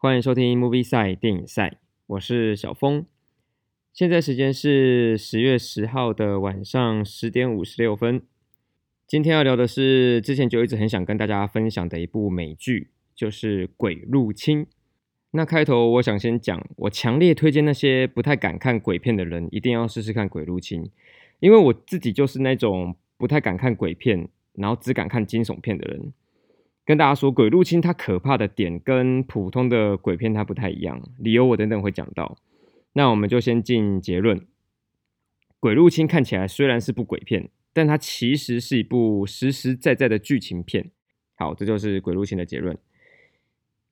欢迎收听 Movie 赛电影赛，我是小峰。现在时间是十月十号的晚上十点五十六分。今天要聊的是之前就一直很想跟大家分享的一部美剧，就是《鬼入侵》。那开头我想先讲，我强烈推荐那些不太敢看鬼片的人，一定要试试看《鬼入侵》，因为我自己就是那种不太敢看鬼片，然后只敢看惊悚片的人。跟大家说，《鬼入侵》它可怕的点跟普通的鬼片它不太一样，理由我等等会讲到。那我们就先进结论，《鬼入侵》看起来虽然是部鬼片，但它其实是一部实实在在的剧情片。好，这就是《鬼入侵》的结论。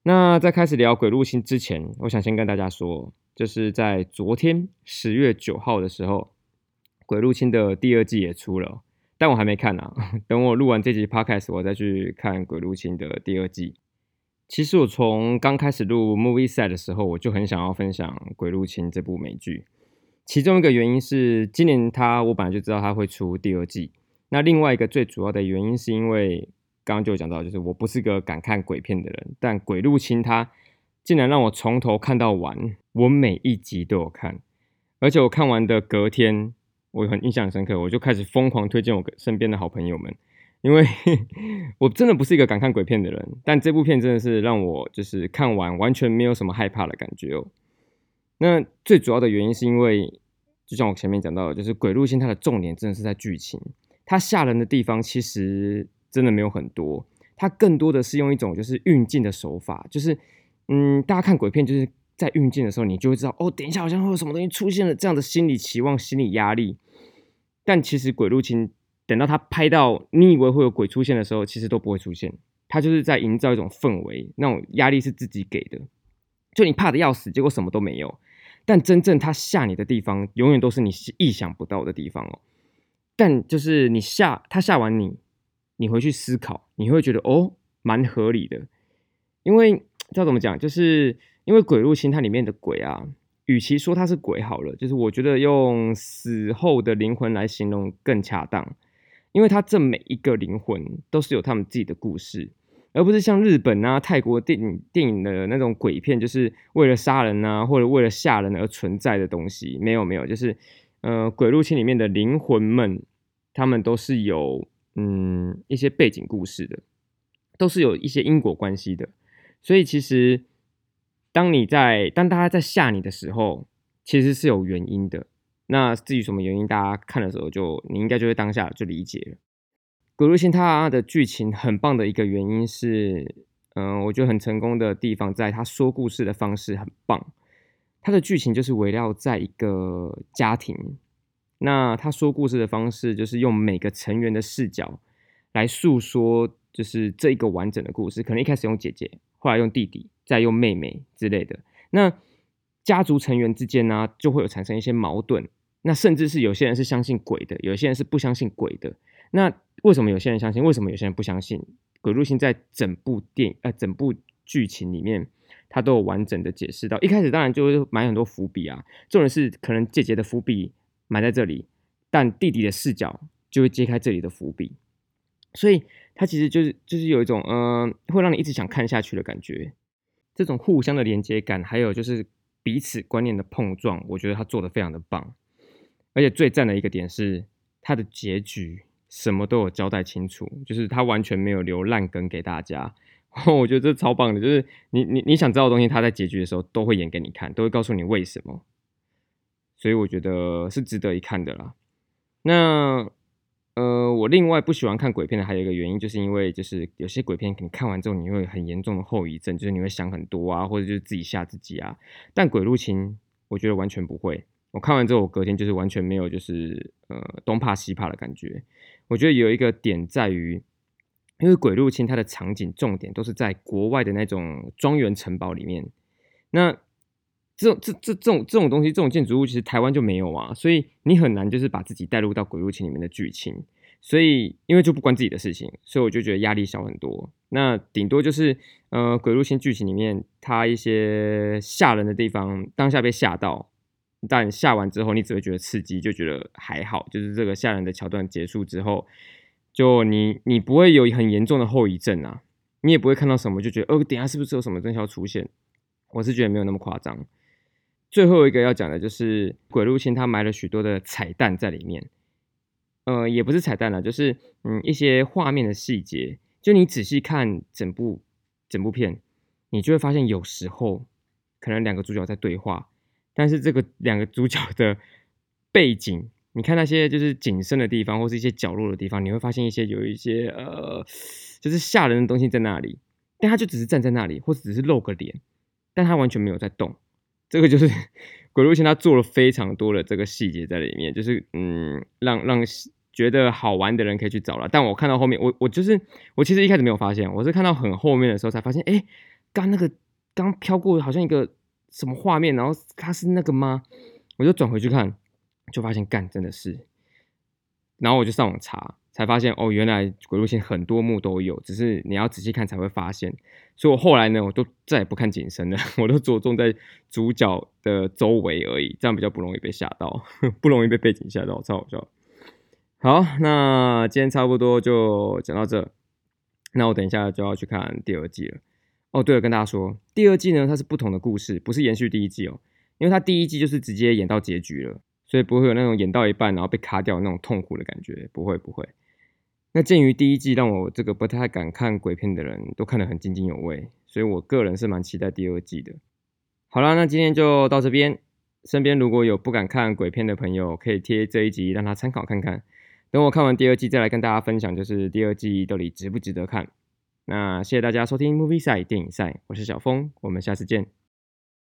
那在开始聊《鬼入侵》之前，我想先跟大家说，就是在昨天十月九号的时候，《鬼入侵》的第二季也出了。但我还没看呢，等我录完这集 podcast，我再去看《鬼入侵》的第二季。其实我从刚开始录 movie set 的时候，我就很想要分享《鬼入侵》这部美剧。其中一个原因是，今年它我本来就知道它会出第二季。那另外一个最主要的原因是因为刚刚就讲到，就是我不是个敢看鬼片的人，但《鬼入侵》它竟然让我从头看到完，我每一集都有看，而且我看完的隔天。我很印象深刻，我就开始疯狂推荐我身边的好朋友们，因为 我真的不是一个敢看鬼片的人，但这部片真的是让我就是看完完全没有什么害怕的感觉哦。那最主要的原因是因为，就像我前面讲到的，就是《鬼入侵》它的重点真的是在剧情，它吓人的地方其实真的没有很多，它更多的是用一种就是运镜的手法，就是嗯，大家看鬼片就是。在运镜的时候，你就会知道哦，等一下好像会有什么东西出现了，这样的心理期望、心理压力。但其实鬼入侵，等到他拍到你以为会有鬼出现的时候，其实都不会出现。他就是在营造一种氛围，那种压力是自己给的。就你怕的要死，结果什么都没有。但真正他吓你的地方，永远都是你意想不到的地方哦。但就是你吓他吓完你，你回去思考，你会觉得哦，蛮合理的。因为 知道怎么讲，就是。因为鬼入侵它里面的鬼啊，与其说它是鬼好了，就是我觉得用死后的灵魂来形容更恰当。因为它这每一个灵魂都是有他们自己的故事，而不是像日本啊、泰国电影电影的那种鬼片，就是为了杀人啊或者为了吓人而存在的东西。没有没有，就是呃，鬼入侵里面的灵魂们，他们都是有嗯一些背景故事的，都是有一些因果关系的，所以其实。当你在当大家在吓你的时候，其实是有原因的。那至于什么原因，大家看的时候就你应该就会当下就理解了。《鬼入侵》它的剧情很棒的一个原因是，嗯，我觉得很成功的地方在他说故事的方式很棒。他的剧情就是围绕在一个家庭，那他说故事的方式就是用每个成员的视角来诉说，就是这一个完整的故事。可能一开始用姐姐。后来用弟弟，再用妹妹之类的，那家族成员之间呢，就会有产生一些矛盾。那甚至是有些人是相信鬼的，有些人是不相信鬼的。那为什么有些人相信？为什么有些人不相信？鬼入侵在整部电影呃整部剧情里面，他都有完整的解释到。一开始当然就会埋很多伏笔啊，重点是可能姐姐的伏笔埋在这里，但弟弟的视角就会揭开这里的伏笔。所以他其实就是就是有一种嗯，会让你一直想看下去的感觉，这种互相的连接感，还有就是彼此观念的碰撞，我觉得他做的非常的棒。而且最赞的一个点是，他的结局什么都有交代清楚，就是他完全没有留烂梗给大家。我觉得这超棒的，就是你你你想知道的东西，他在结局的时候都会演给你看，都会告诉你为什么。所以我觉得是值得一看的啦。那。呃，我另外不喜欢看鬼片的还有一个原因，就是因为就是有些鬼片你看完之后你会很严重的后遗症，就是你会想很多啊，或者就是自己吓自己啊。但鬼入侵，我觉得完全不会。我看完之后，我隔天就是完全没有就是呃东怕西怕的感觉。我觉得有一个点在于，因为鬼入侵它的场景重点都是在国外的那种庄园城堡里面，那。这这这这种这种东西，这种建筑物其实台湾就没有啊，所以你很难就是把自己带入到《鬼入侵》里面的剧情，所以因为就不关自己的事情，所以我就觉得压力小很多。那顶多就是呃，《鬼入侵》剧情里面它一些吓人的地方，当下被吓到，但吓完之后你只会觉得刺激，就觉得还好。就是这个吓人的桥段结束之后，就你你不会有很严重的后遗症啊，你也不会看到什么就觉得哦，等下是不是有什么东西要出现。我是觉得没有那么夸张。最后一个要讲的就是《鬼入侵》，它埋了许多的彩蛋在里面。呃，也不是彩蛋了，就是嗯一些画面的细节。就你仔细看整部整部片，你就会发现有时候可能两个主角在对话，但是这个两个主角的背景，你看那些就是景深的地方，或是一些角落的地方，你会发现一些有一些呃，就是吓人的东西在那里。但他就只是站在那里，或者只是露个脸，但他完全没有在动。这个就是 鬼入侵，他做了非常多的这个细节在里面，就是嗯，让让。觉得好玩的人可以去找了，但我看到后面，我我就是我其实一开始没有发现，我是看到很后面的时候才发现，哎，刚那个刚飘过好像一个什么画面，然后它是那个吗？我就转回去看，就发现干真的是，然后我就上网查，才发现哦，原来鬼路线很多幕都有，只是你要仔细看才会发现。所以我后来呢，我都再也不看景深了，我都着重在主角的周围而已，这样比较不容易被吓到，不容易被背景吓到，超好笑。好，那今天差不多就讲到这。那我等一下就要去看第二季了。哦，对了，跟大家说，第二季呢，它是不同的故事，不是延续第一季哦。因为它第一季就是直接演到结局了，所以不会有那种演到一半然后被卡掉那种痛苦的感觉，不会不会。那鉴于第一季让我这个不太敢看鬼片的人都看得很津津有味，所以我个人是蛮期待第二季的。好啦，那今天就到这边。身边如果有不敢看鬼片的朋友，可以贴这一集让他参考看看。等我看完第二季再来跟大家分享，就是第二季到底值不值得看。那谢谢大家收听 Movie 赛电影赛，我是小峰，我们下次见。